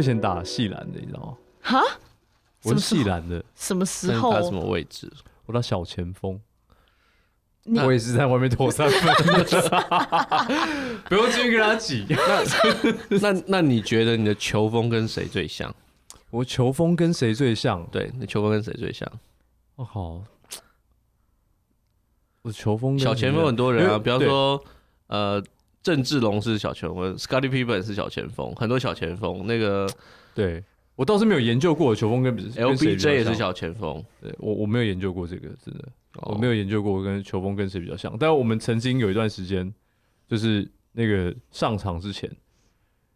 我以前打细篮的，你知道吗？哈？我是细篮的。什么时候？打什么位置？我打小前锋。我也是在外面投三分 不用继续跟他挤。那 那那你觉得你的球风跟谁最像？我球风跟谁最像？对，你球风跟谁最像？哦好，我球风小前锋很多人啊，比方说呃，郑志龙是小前锋，Scottie Pippen 是小前锋，很多小前锋。那个对我倒是没有研究过球风跟 LBJ 也是小前锋。对我我没有研究过这个，真的。我没有研究过跟球风跟谁比较像，但我们曾经有一段时间，就是那个上场之前，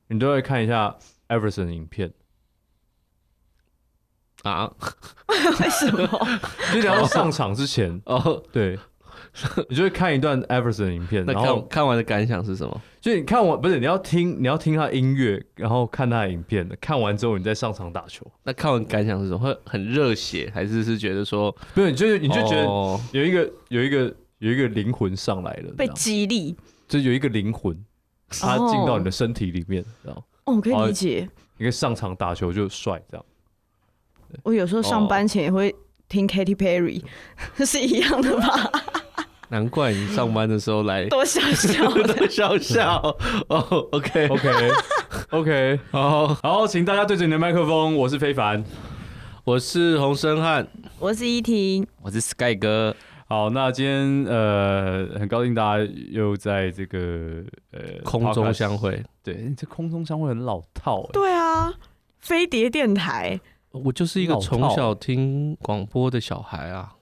你都会看一下 Iverson 的影片啊？为什么？就聊到上场之前 哦，对。你就会看一段 Iverson 的影片，然后看完的感想是什么？就你看完不是你要听你要听他音乐，然后看他的影片的。看完之后你再上场打球，那看完感想是什么？会很热血，还是是觉得说，不是？你就你就觉得有一个有一个有一个灵魂上来了，被激励，就有一个灵魂，他进到你的身体里面，知道哦，可以理解。一个上场打球就帅，这样。我有时候上班前也会听 Katy Perry，是一样的吧？难怪你上班的时候来 多笑笑，多笑笑哦。OK，OK，OK，好，好，请大家对着你的麦克风。我是非凡，我是洪生汉，我是依婷，我是 Sky 哥。好，那今天呃，很高兴大家又在这个呃空中相会。对，这空中相会很老套。对啊，飞碟电台，我就是一个从小听广播的小孩啊。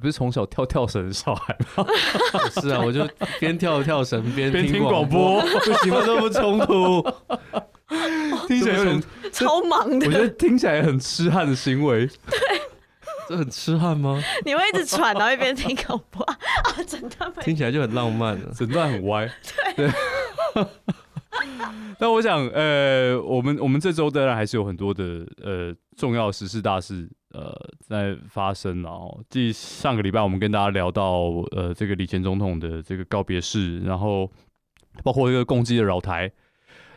不是从小跳跳绳的小孩吗？是啊，我就边跳跳绳边听广播，不行吗？这不冲突，听起来有点超忙的。我觉得听起来很痴汉的行为。对，这很痴汉吗？你会一直喘，然后一边听广播啊，整段听起来就很浪漫了，整段很歪。对。但 我想，呃，我们我们这周当然还是有很多的呃重要时事大事。呃，在发生，然后继上个礼拜我们跟大家聊到，呃，这个李前总统的这个告别式，然后包括这个共机的扰台，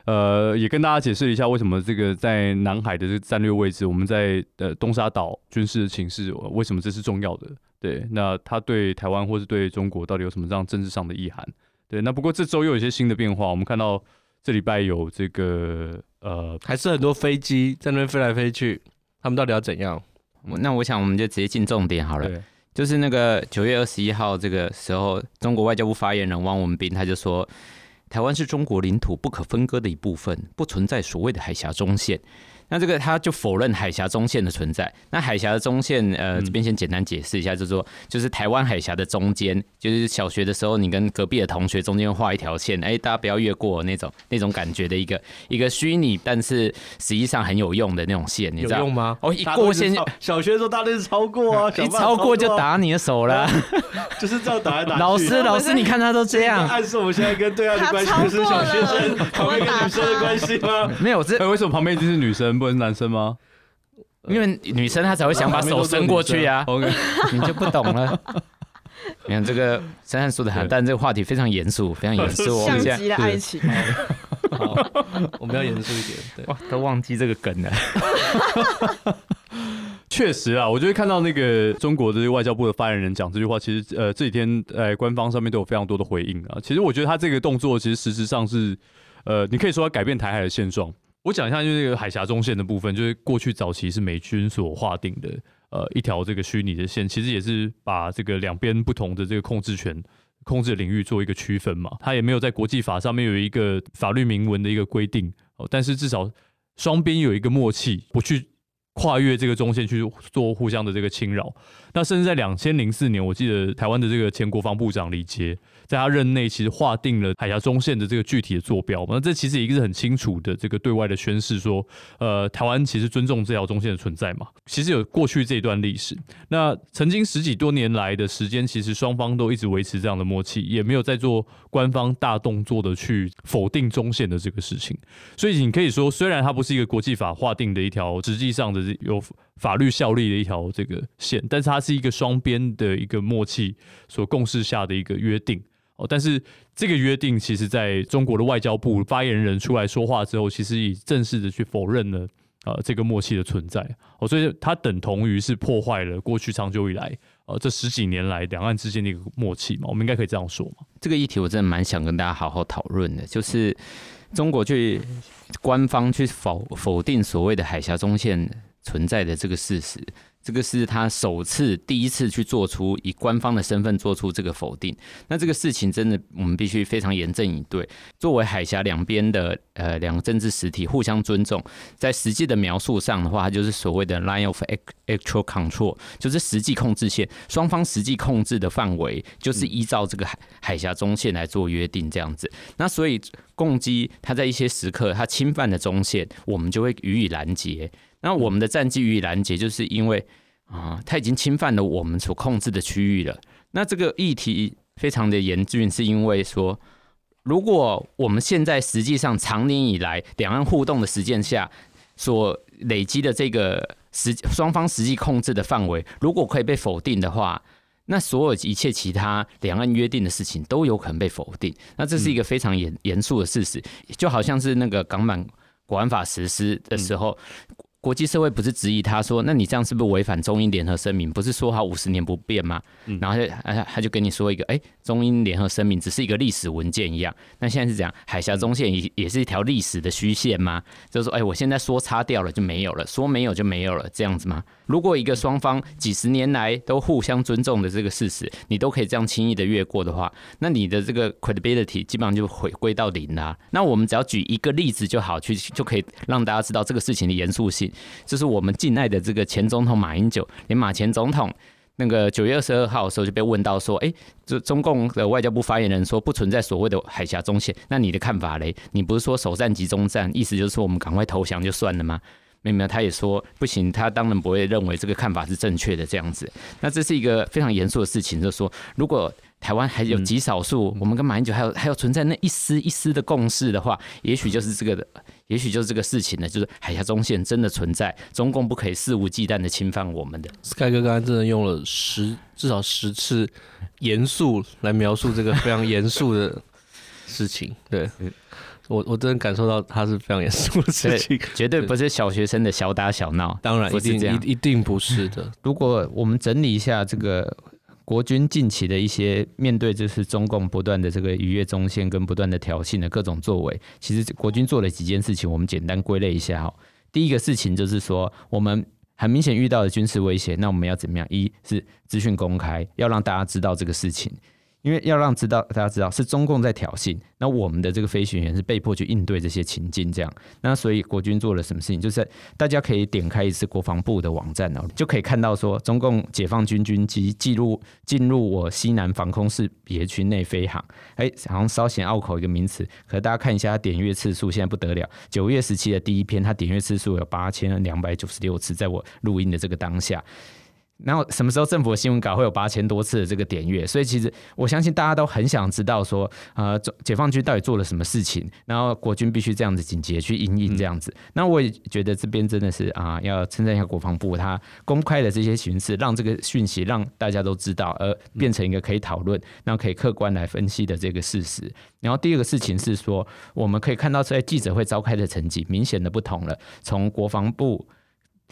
呃，也跟大家解释一下为什么这个在南海的这个战略位置，我们在呃东沙岛军事的情势，为什么这是重要的？对，那它对台湾或是对中国到底有什么这样政治上的意涵？对，那不过这周又有一些新的变化，我们看到这礼拜有这个呃，还是很多飞机在那边飞来飞去，他们到底要怎样？那我想我们就直接进重点好了，就是那个九月二十一号这个时候，中国外交部发言人汪文斌他就说，台湾是中国领土不可分割的一部分，不存在所谓的海峡中线。那这个他就否认海峡中线的存在。那海峡的中线，呃，这边先简单解释一下，就是说，就是台湾海峡的中间，就是小学的时候你跟隔壁的同学中间画一条线，哎，大家不要越过那种那种感觉的一个一个虚拟，但是实际上很有用的那种线，你知道有用吗？哦，一过线，小学的时候大家是超过啊，一超过就打你的手了，就是这样打来打去。老师，老师，你看他都这样，暗示我们现在跟对岸的关系是小学生旁边跟女生的关系吗？没有，这为什么旁边一直是女生？不是男生吗？因为女生她才会想把 手伸过去呀、啊，OK，你就不懂了。你看这个珊珊说的很，但这个话题非常严肃，非常严肃。相机的爱情，好，我们要严肃一点。对，哇，都忘记这个梗了。确实啊，我就会看到那个中国的外交部的发言人讲这句话，其实呃这几天在官方上面都有非常多的回应啊。其实我觉得他这个动作，其实实质上是呃，你可以说他改变台海的现状。我讲一下，就是这个海峡中线的部分，就是过去早期是美军所划定的，呃，一条这个虚拟的线，其实也是把这个两边不同的这个控制权、控制领域做一个区分嘛。它也没有在国际法上面有一个法律明文的一个规定，哦，但是至少双边有一个默契，不去跨越这个中线去做互相的这个侵扰。那甚至在两千零四年，我记得台湾的这个前国防部长李杰。在他任内，其实划定了海峡中线的这个具体的坐标。那这其实也是很清楚的这个对外的宣示，说，呃，台湾其实尊重这条中线的存在嘛。其实有过去这一段历史，那曾经十几多年来的时间，其实双方都一直维持这样的默契，也没有在做官方大动作的去否定中线的这个事情。所以你可以说，虽然它不是一个国际法划定的一条实际上的有法律效力的一条这个线，但是它是一个双边的一个默契所共识下的一个约定。但是这个约定其实在中国的外交部发言人出来说话之后，其实已正式的去否认了呃这个默契的存在。哦，所以它等同于是破坏了过去长久以来呃这十几年来两岸之间的一个默契嘛，我们应该可以这样说嘛。这个议题我真的蛮想跟大家好好讨论的，就是中国去官方去否否定所谓的海峡中线存在的这个事实。这个是他首次、第一次去做出以官方的身份做出这个否定。那这个事情真的，我们必须非常严正以对。作为海峡两边的呃两个政治实体互相尊重，在实际的描述上的话，就是所谓的 line of actual control，就是实际控制线。双方实际控制的范围就是依照这个海海峡中线来做约定这样子。那所以共机它在一些时刻它侵犯的中线，我们就会予以拦截。那我们的战机予以拦截，就是因为啊，它已经侵犯了我们所控制的区域了。那这个议题非常的严峻，是因为说，如果我们现在实际上长年以来两岸互动的实践下所累积的这个实双方实际控制的范围，如果可以被否定的话，那所有一切其他两岸约定的事情都有可能被否定。那这是一个非常严严肃的事实，就好像是那个港版国安法实施的时候。国际社会不是质疑他说，那你这样是不是违反中英联合声明？不是说好五十年不变吗？然后他他就跟你说一个，哎，中英联合声明只是一个历史文件一样。那现在是讲海峡中线也也是一条历史的虚线吗？就是说，哎，我现在说擦掉了就没有了，说没有就没有了，这样子吗？如果一个双方几十年来都互相尊重的这个事实，你都可以这样轻易的越过的话，那你的这个 credibility 基本上就回归到零啦。那我们只要举一个例子就好，去就可以让大家知道这个事情的严肃性。就是我们敬爱的这个前总统马英九，连马前总统那个九月二十二号的时候就被问到说，哎，这中共的外交部发言人说不存在所谓的海峡中线，那你的看法嘞？你不是说首战即终战，意思就是说我们赶快投降就算了吗？没有没有，他也说不行，他当然不会认为这个看法是正确的这样子。那这是一个非常严肃的事情，就是说，如果台湾还有极少数，我们跟马英九还有还有存在那一丝一丝的共识的话，也许就是这个的，也许就是这个事情呢，就是海峡中线真的存在，中共不可以肆无忌惮的侵犯我们的。Sky 哥刚才真的用了十至少十次严肃来描述这个非常严肃的事情，对。我我真的感受到他是非常严肃的事情，绝对不是小学生的小打小闹，当然一定一一定不是的。如果我们整理一下这个国军近期的一些面对，就是中共不断的这个逾越中线跟不断的挑衅的各种作为，其实国军做了几件事情，我们简单归类一下哈。第一个事情就是说，我们很明显遇到的军事威胁，那我们要怎么样？一是资讯公开，要让大家知道这个事情。因为要让知道大家知道是中共在挑衅，那我们的这个飞行员是被迫去应对这些情境，这样，那所以国军做了什么事情？就是大家可以点开一次国防部的网站哦，就可以看到说中共解放军军机进入进入我西南防空识别区内飞航，哎，好像稍显拗口一个名词，可是大家看一下它点阅次数，现在不得了，九月十七的第一篇，它点阅次数有八千两百九十六次，在我录音的这个当下。然后什么时候政府的新闻稿会有八千多次的这个点阅？所以其实我相信大家都很想知道说，呃，解放军到底做了什么事情？然后国军必须这样子紧急去应应这样子。那我也觉得这边真的是啊，要称赞一下国防部，他公开的这些形式，让这个讯息让大家都知道，而变成一个可以讨论、然后可以客观来分析的这个事实。然后第二个事情是说，我们可以看到在记者会召开的成绩明显的不同了，从国防部。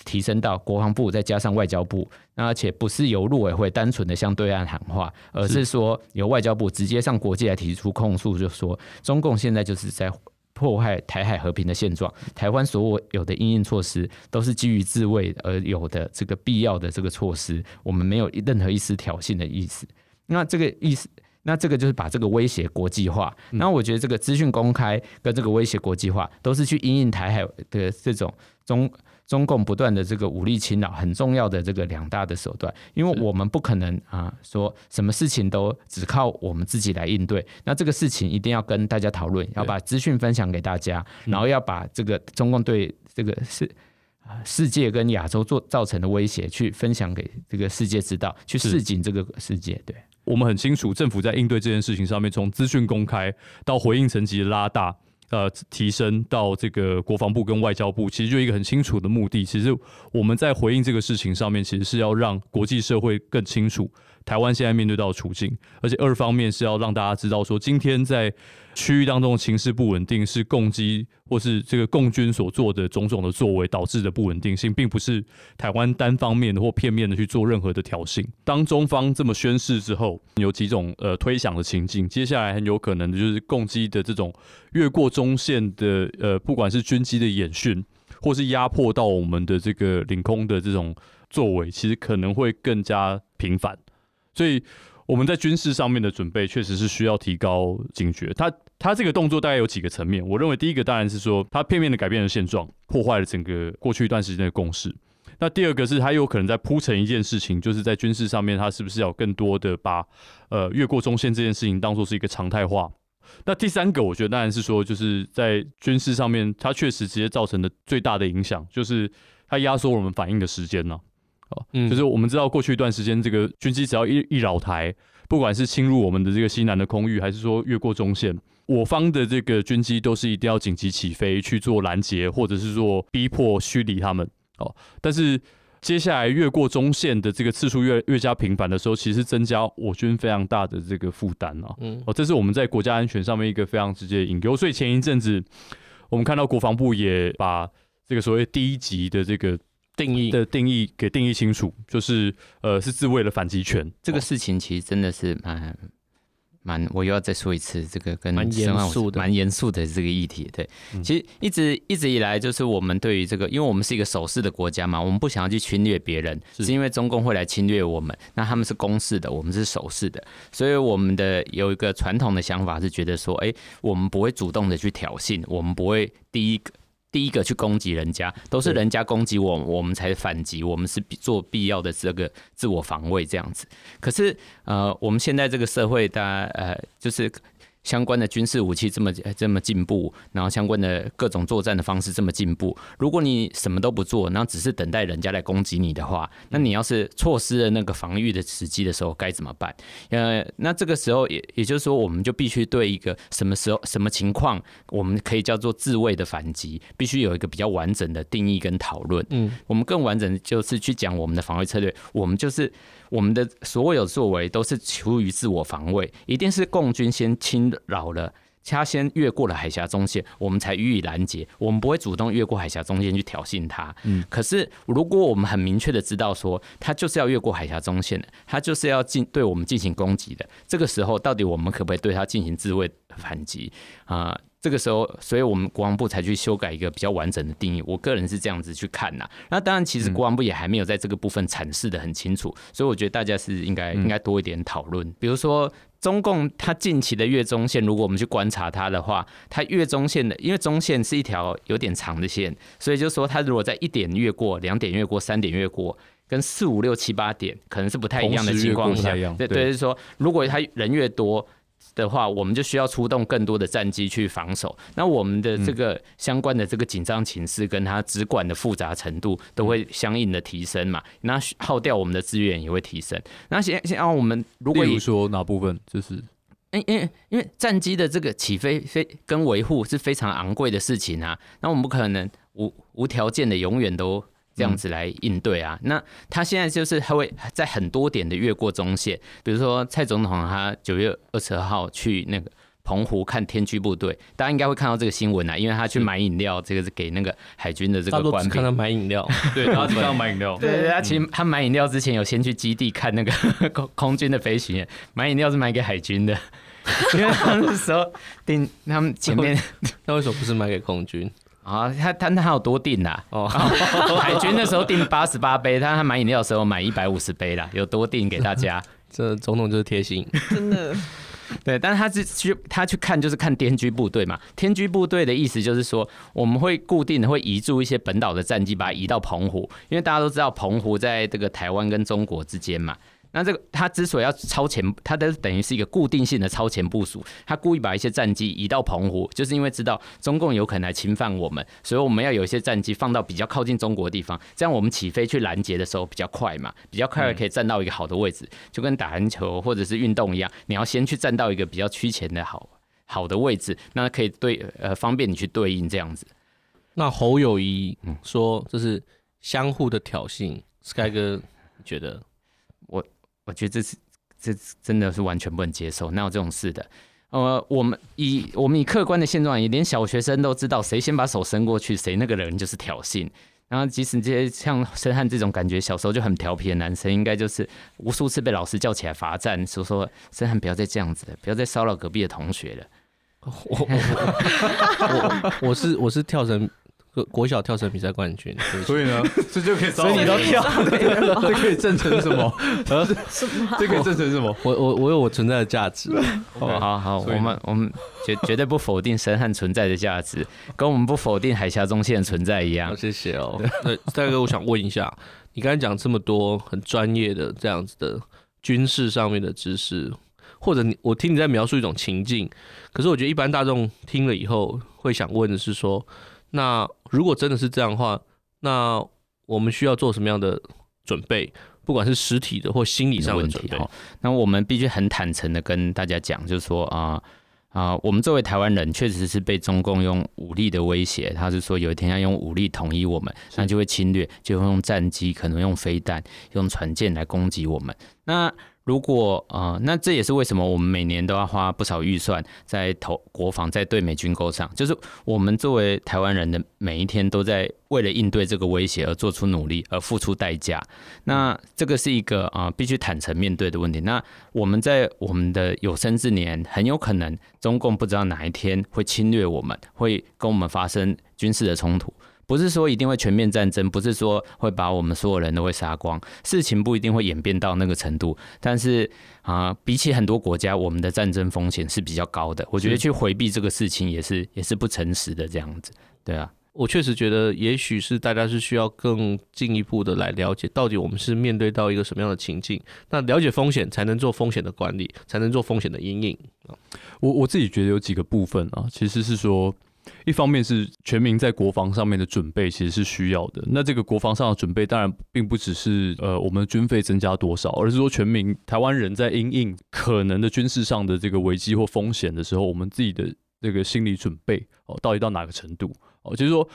提升到国防部，再加上外交部，那而且不是由陆委会单纯的向对岸喊话，而是说由外交部直接向国际来提出控诉，就说中共现在就是在破坏台海和平的现状，台湾所有的因应措施都是基于自卫而有的这个必要的这个措施，我们没有任何一丝挑衅的意思。那这个意思，那这个就是把这个威胁国际化。那我觉得这个资讯公开跟这个威胁国际化，都是去因应台海的这种中。中共不断的这个武力侵扰，很重要的这个两大的手段，因为我们不可能啊说什么事情都只靠我们自己来应对，那这个事情一定要跟大家讨论，要把资讯分享给大家，然后要把这个中共对这个世世界跟亚洲做造成的威胁去分享给这个世界知道，去示警这个世界。对，我们很清楚，政府在应对这件事情上面，从资讯公开到回应层级的拉大。呃提升到这个国防部跟外交部，其实就一个很清楚的目的。其实我们在回应这个事情上面，其实是要让国际社会更清楚。台湾现在面对到的处境，而且二方面是要让大家知道说，今天在区域当中的情势不稳定，是共机或是这个共军所做的种种的作为导致的不稳定性，并不是台湾单方面的或片面的去做任何的挑衅。当中方这么宣示之后，有几种呃推想的情境，接下来很有可能的就是共机的这种越过中线的呃，不管是军机的演训，或是压迫到我们的这个领空的这种作为，其实可能会更加频繁。所以我们在军事上面的准备，确实是需要提高警觉。他他这个动作大概有几个层面。我认为第一个当然是说，他片面的改变了现状，破坏了整个过去一段时间的共识。那第二个是他有可能在铺陈一件事情，就是在军事上面，他是不是要更多的把呃越过中线这件事情当做是一个常态化？那第三个，我觉得当然是说，就是在军事上面，它确实直接造成的最大的影响，就是它压缩我们反应的时间呢。哦，就是我们知道过去一段时间，这个军机只要一一扰台，不管是侵入我们的这个西南的空域，还是说越过中线，我方的这个军机都是一定要紧急起飞去做拦截，或者是说逼迫驱离他们。哦，但是接下来越过中线的这个次数越越加频繁的时候，其实增加我军非常大的这个负担啊。嗯，哦，这是我们在国家安全上面一个非常直接的隐忧。所以前一阵子我们看到国防部也把这个所谓第一级的这个。定义的定义给定义清楚，就是呃是自卫的反击权。这个事情其实真的是蛮蛮，我又要再说一次，这个跟蛮严肃的、蛮严肃的这个议题。对，嗯、其实一直一直以来，就是我们对于这个，因为我们是一个守势的国家嘛，我们不想要去侵略别人，是，是因为中共会来侵略我们。那他们是攻势的，我们是守势的，所以我们的有一个传统的想法是觉得说，哎，我们不会主动的去挑衅，我们不会第一个。第一个去攻击人家，都是人家攻击我，我们才反击。我们是做必要的这个自我防卫这样子。可是，呃，我们现在这个社会，大家呃，就是。相关的军事武器这么这么进步，然后相关的各种作战的方式这么进步，如果你什么都不做，然后只是等待人家来攻击你的话，那你要是错失了那个防御的时机的时候该怎么办？呃，那这个时候也也就是说，我们就必须对一个什么时候什么情况，我们可以叫做自卫的反击，必须有一个比较完整的定义跟讨论。嗯，我们更完整的就是去讲我们的防卫策略，我们就是。我们的所有作为都是出于自我防卫，一定是共军先侵扰了，他先越过了海峡中线，我们才予以拦截。我们不会主动越过海峡中线去挑衅他。嗯，可是如果我们很明确的知道说，他就是要越过海峡中线的，他就是要进对我们进行攻击的，这个时候到底我们可不可以对他进行自卫反击啊？呃这个时候，所以我们国防部才去修改一个比较完整的定义。我个人是这样子去看呐。那当然，其实国防部也还没有在这个部分阐释的很清楚，所以我觉得大家是应该应该多一点讨论。比如说，中共它近期的月中线，如果我们去观察它的话，它月中线的，因为中线是一条有点长的线，所以就是说它如果在一点越过、两点越过、三点越过，跟四五六七八点可能是不太一样的情况下，对对，就是说如果他人越多。的话，我们就需要出动更多的战机去防守。那我们的这个相关的这个紧张情势，跟它直管的复杂程度，都会相应的提升嘛。那耗掉我们的资源也会提升。那现现在我们如果比如说哪部分，就是，因因为因为战机的这个起飞飞跟维护是非常昂贵的事情啊。那我们不可能无无条件的永远都。这样子来应对啊，那他现在就是他会在很多点的越过中线，比如说蔡总统他九月二十二号去那个澎湖看天駒部队，大家应该会看到这个新闻啊，因为他去买饮料，这个是给那个海军的这个官兵。看到买饮料，对，他只看买饮料。对对，他其实他买饮料之前有先去基地看那个 空空军的飞行员，买饮料是买给海军的，因为他们那时候订他们前面，那为什么不是买给空军？啊，他他他有多订啦？哦，海军那时候订八十八杯，他他买饮料的时候买一百五十杯啦，有多订给大家。这总统就是贴心，真的。对，但是他是去他去看就是看天居部队嘛，天居部队的意思就是说，我们会固定的会移驻一些本岛的战机，把它移到澎湖，因为大家都知道澎湖在这个台湾跟中国之间嘛。那这个他之所以要超前，他的等于是一个固定性的超前部署，他故意把一些战机移到澎湖，就是因为知道中共有可能来侵犯我们，所以我们要有一些战机放到比较靠近中国的地方，这样我们起飞去拦截的时候比较快嘛，比较快可以站到一个好的位置，就跟打篮球或者是运动一样，你要先去站到一个比较趋前的好好的位置，那可以对呃方便你去对应这样子。那侯友谊说这是相互的挑衅，Sky 哥你觉得？我觉得这是这真的是完全不能接受，哪有这种事的？呃，我们以我们以客观的现状，也连小学生都知道，谁先把手伸过去，谁那个人就是挑衅。然后，即使这些像申翰这种感觉小时候就很调皮的男生，应该就是无数次被老师叫起来罚站，说说申翰不要再这样子了，不要再骚扰隔壁的同学了。我我 我是我是跳绳。国小跳绳比赛冠军，所以呢，这就可以，所以你都跳，这可以证成什么？什么？这可以证成什么？我我我有我存在的价值。好好好，我们我们绝绝对不否定神汉存在的价值，跟我们不否定海峡中线存在一样。谢谢哦。那大哥，我想问一下，你刚才讲这么多很专业的这样子的军事上面的知识，或者你我听你在描述一种情境，可是我觉得一般大众听了以后会想问的是说。那如果真的是这样的话，那我们需要做什么样的准备？不管是实体的或心理上的准备。那我们必须很坦诚的跟大家讲，就是说啊啊，我们作为台湾人，确实是被中共用武力的威胁。他是说有一天要用武力统一我们，那就会侵略，就会用战机，可能用飞弹、用船舰来攻击我们。那如果啊、呃，那这也是为什么我们每年都要花不少预算在投国防，在对美军购上，就是我们作为台湾人的每一天都在为了应对这个威胁而做出努力，而付出代价。那这个是一个啊、必须坦诚面对的问题。那我们在我们的有生之年，很有可能中共不知道哪一天会侵略我们，会跟我们发生军事的冲突。不是说一定会全面战争，不是说会把我们所有人都会杀光，事情不一定会演变到那个程度。但是啊、呃，比起很多国家，我们的战争风险是比较高的。我觉得去回避这个事情也是也是不诚实的这样子。对啊，我确实觉得，也许是大家是需要更进一步的来了解，到底我们是面对到一个什么样的情境。那了解风险，才能做风险的管理，才能做风险的阴影。我我自己觉得有几个部分啊，其实是说。一方面是全民在国防上面的准备其实是需要的，那这个国防上的准备当然并不只是呃我们的军费增加多少，而是说全民台湾人在因应可能的军事上的这个危机或风险的时候，我们自己的这个心理准备哦到底到哪个程度哦，就是说。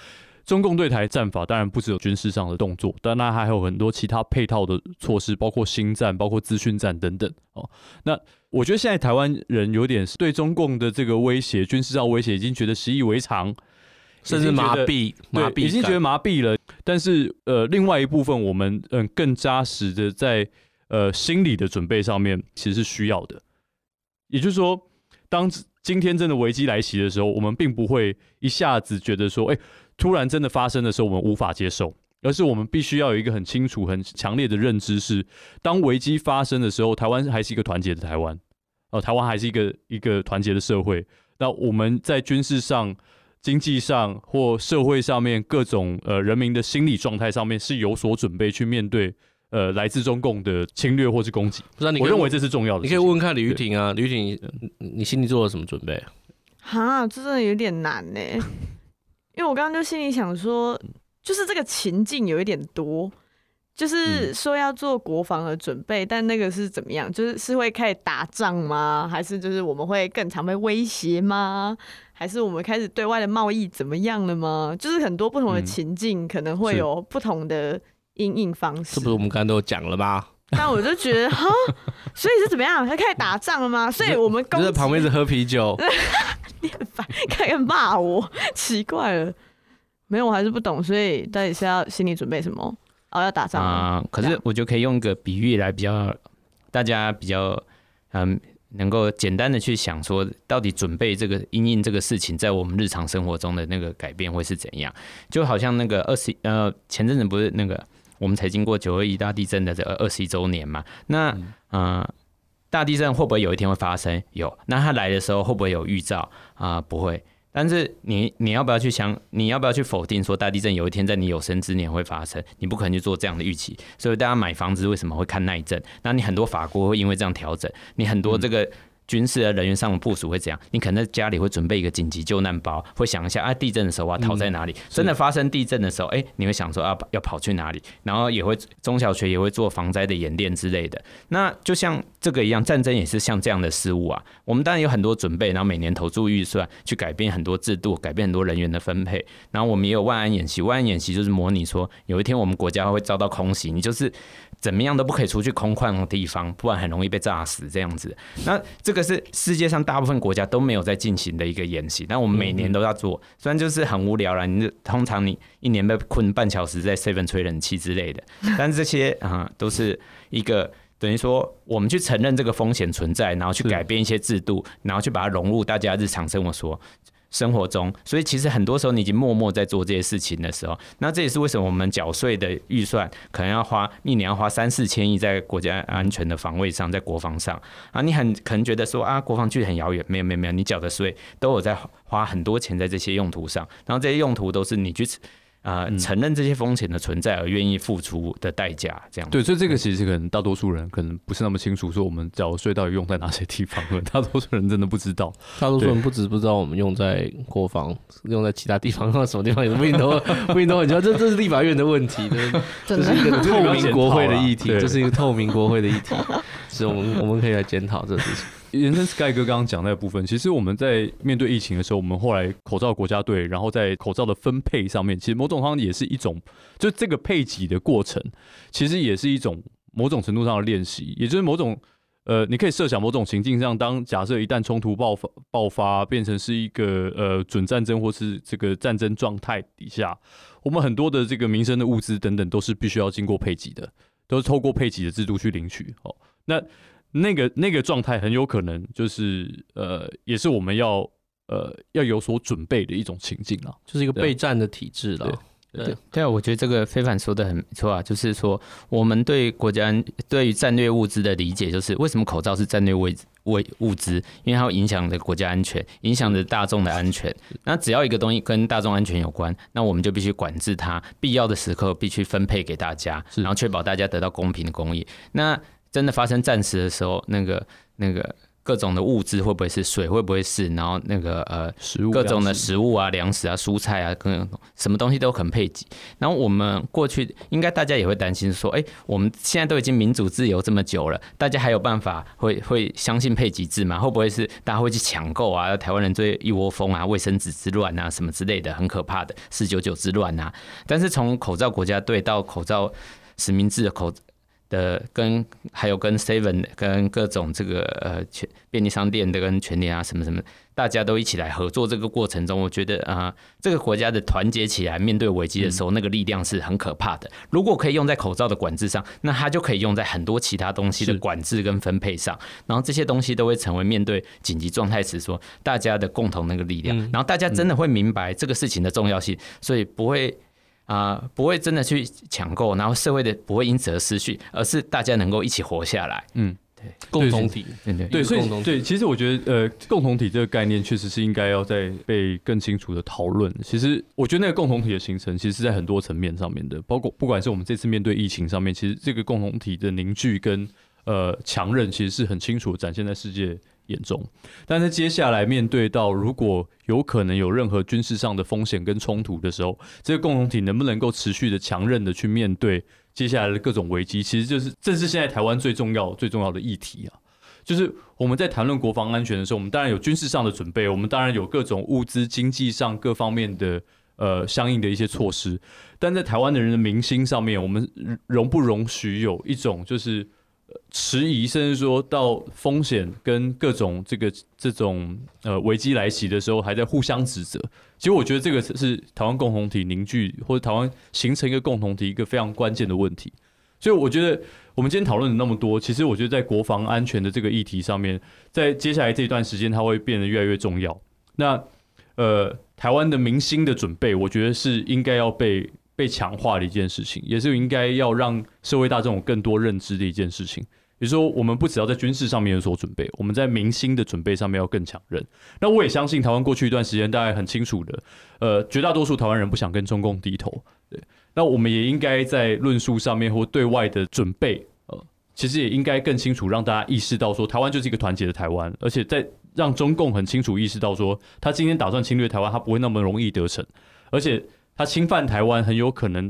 中共对台战法当然不只有军事上的动作，但那还有很多其他配套的措施，包括新战、包括资讯战等等。哦，那我觉得现在台湾人有点对中共的这个威胁、军事上威胁已经觉得习以为常，甚至麻痹、麻痹，已经觉得麻痹了。但是呃，另外一部分我们嗯更扎实的在呃心理的准备上面，其实是需要的。也就是说，当今天真的危机来袭的时候，我们并不会一下子觉得说，哎。突然真的发生的时候，我们无法接受，而是我们必须要有一个很清楚、很强烈的认知是：是当危机发生的时候，台湾还是一个团结的台湾，哦，台湾还是一个一个团结的社会。那我们在军事上、经济上或社会上面各种呃人民的心理状态上面是有所准备去面对呃来自中共的侵略或是攻击。我认为这是重要的。你可以问问看李玉婷啊，李玉婷，你心里做了什么准备？哈，这真的有点难呢。因为我刚刚就心里想说，就是这个情境有一点多，就是说要做国防的准备，但那个是怎么样？就是是会开始打仗吗？还是就是我们会更常被威胁吗？还是我们开始对外的贸易怎么样了吗？就是很多不同的情境可能会有不同的应应方式。是不是我们刚刚都讲了吗？但我就觉得哈，所以是怎么样？他开始打仗了吗？所以我们就在旁边是喝啤酒。你很烦，开始骂我，奇怪了，没有，我还是不懂，所以到底是要心理准备什么？哦，要打仗啊、呃？可是我就可以用一个比喻来比较，大家比较嗯，能够简单的去想说，到底准备这个因应这个事情，在我们日常生活中的那个改变会是怎样？就好像那个二十呃，前阵子不是那个我们才经过九二一大地震的这二十一周年嘛？那嗯。呃大地震会不会有一天会发生？有，那它来的时候会不会有预兆啊？不会。但是你你要不要去想？你要不要去否定说大地震有一天在你有生之年会发生？你不可能去做这样的预期。所以大家买房子为什么会看耐震？那你很多法规会因为这样调整。你很多这个军事的人员上的部署会怎样？你可能在家里会准备一个紧急救难包，会想一下啊，地震的时候我要逃在哪里？嗯、真的发生地震的时候，哎、欸，你会想说啊，要跑去哪里？然后也会中小学也会做防灾的演练之类的。那就像这个一样，战争也是像这样的事物啊。我们当然有很多准备，然后每年投注预算去改变很多制度，改变很多人员的分配。然后我们也有万安演习，万安演习就是模拟说有一天我们国家会遭到空袭，你就是。怎么样都不可以出去空旷的地方，不然很容易被炸死这样子。那这个是世界上大部分国家都没有在进行的一个演习，但我们每年都要做。虽然就是很无聊啦，你通常你一年被困半小时在 seven 吹冷气之类的，但是这些啊都是一个等于说我们去承认这个风险存在，然后去改变一些制度，然后去把它融入大家日常生活说。生活中，所以其实很多时候你已经默默在做这些事情的时候，那这也是为什么我们缴税的预算可能要花一年要花三四千亿在国家安全的防卫上，在国防上啊，你很可能觉得说啊，国防距离很遥远，没有没有没有，你缴的税都有在花很多钱在这些用途上，然后这些用途都是你去。啊、呃，承认这些风险的存在而愿意付出的代价，这样。对，所以这个其实可能大多数人可能不是那么清楚，说我们缴税到底用在哪些地方了。大多数人真的不知道，大多数人不止不知道我们用在国防，用在其他地方，用在什么地方也不一定都不一定都很清楚。这这是立法院的问题，对，这是一个透明国会的议题，这是一个透明国会的议题，是我们我们可以来检讨这个事情。延伸 Sky 哥刚刚讲那个部分，其实我们在面对疫情的时候，我们后来口罩国家队，然后在口罩的分配上面，其实某种上也是一种，就这个配给的过程，其实也是一种某种程度上的练习，也就是某种呃，你可以设想某种情境上，当假设一旦冲突爆发爆发，变成是一个呃准战争或是这个战争状态底下，我们很多的这个民生的物资等等，都是必须要经过配给的，都是透过配给的制度去领取哦，那。那个那个状态很有可能就是呃，也是我们要呃要有所准备的一种情境啊，就是一个备战的体制了。对对，啊，我觉得这个非凡说的很错啊，就是说我们对国家对于战略物资的理解，就是为什么口罩是战略位位物资，因为它会影响着国家安全，影响着大众的安全。那只要一个东西跟大众安全有关，那我们就必须管制它，必要的时刻必须分配给大家，然后确保大家得到公平的公益。那真的发生战时的时候，那个那个各种的物资会不会是水？会不会是？然后那个呃，食物各种的食物啊、粮食啊、蔬菜啊，各种什么东西都很配给。然后我们过去应该大家也会担心说，哎、欸，我们现在都已经民主自由这么久了，大家还有办法会会相信配给制吗？会不会是大家会去抢购啊？台湾人最一窝蜂啊，卫生纸之乱啊，什么之类的，很可怕的四九九之乱啊。但是从口罩国家队到口罩实名制的口。的跟还有跟 Seven 跟各种这个呃全便利商店的跟全联啊什么什么，大家都一起来合作这个过程中，我觉得啊、呃，这个国家的团结起来面对危机的时候，那个力量是很可怕的。如果可以用在口罩的管制上，那它就可以用在很多其他东西的管制跟分配上，然后这些东西都会成为面对紧急状态时说大家的共同那个力量，然后大家真的会明白这个事情的重要性，所以不会。啊、呃，不会真的去抢购，然后社会的不会因此而失去，而是大家能够一起活下来。嗯，对，共同体，对对对，所以对，其实我觉得，呃，共同体这个概念确实是应该要再被更清楚的讨论。其实我觉得那个共同体的形成，其实是在很多层面上面的，包括不管是我们这次面对疫情上面，其实这个共同体的凝聚跟呃强韧，其实是很清楚的展现在世界眼中，但是接下来面对到如果有可能有任何军事上的风险跟冲突的时候，这个共同体能不能够持续的强韧的去面对接下来的各种危机，其实就是正是现在台湾最重要最重要的议题啊！就是我们在谈论国防安全的时候，我们当然有军事上的准备，我们当然有各种物资、经济上各方面的呃相应的一些措施，但在台湾的人的民心上面，我们容不容许有一种就是。迟疑，甚至说到风险跟各种这个这种呃危机来袭的时候，还在互相指责。其实我觉得这个是台湾共同体凝聚或者台湾形成一个共同体一个非常关键的问题。所以我觉得我们今天讨论了那么多，其实我觉得在国防安全的这个议题上面，在接下来这一段时间，它会变得越来越重要。那呃，台湾的民心的准备，我觉得是应该要被。被强化的一件事情，也是应该要让社会大众有更多认知的一件事情。比如说，我们不只要在军事上面有所准备，我们在民心的准备上面要更强韧。那我也相信，台湾过去一段时间，大家很清楚的，呃，绝大多数台湾人不想跟中共低头。对，那我们也应该在论述上面或对外的准备，呃，其实也应该更清楚让大家意识到说，台湾就是一个团结的台湾，而且在让中共很清楚意识到说，他今天打算侵略台湾，他不会那么容易得逞，而且他侵犯台湾很有可能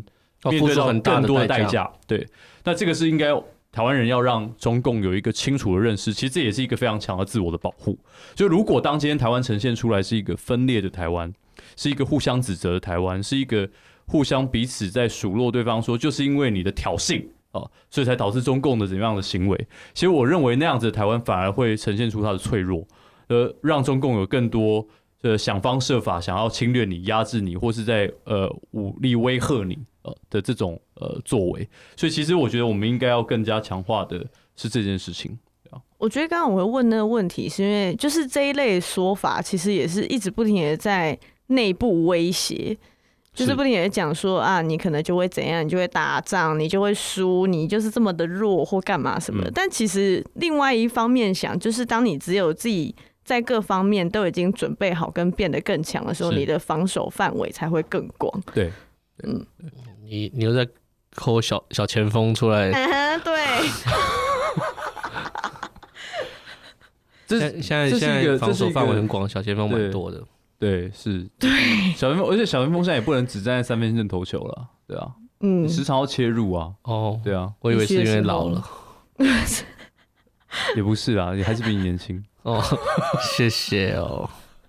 面对到更多的代价。对，那这个是应该台湾人要让中共有一个清楚的认识，其实这也是一个非常强的自我的保护。就如果当今天台湾呈现出来是一个分裂的台湾，是一个互相指责的台湾，是一个互相彼此在数落对方说，就是因为你的挑衅。哦，所以才导致中共的怎样的行为？其实我认为那样子的台湾反而会呈现出它的脆弱，呃，让中共有更多的想方设法想要侵略你、压制你，或是在呃武力威吓你呃的这种呃作为。所以其实我觉得我们应该要更加强化的是这件事情。我觉得刚刚我会问那个问题，是因为就是这一类说法，其实也是一直不停的在内部威胁。就是不停地讲说啊，你可能就会怎样，你就会打仗，你就会输，你就是这么的弱或干嘛什么的。但其实另外一方面想，就是当你只有自己在各方面都已经准备好跟变得更强的时候，你的防守范围才会更广。对，嗯，你你又在抠小小前锋出来？对。这现在现在防守范围很广，小前锋蛮多的。对，是，对，小前锋，而且小前锋现在也不能只站在三分线投球了，对啊，嗯，时常要切入啊，哦，对啊，我以为是因为老了，也不是啊，你还是比你年轻哦，谢谢哦。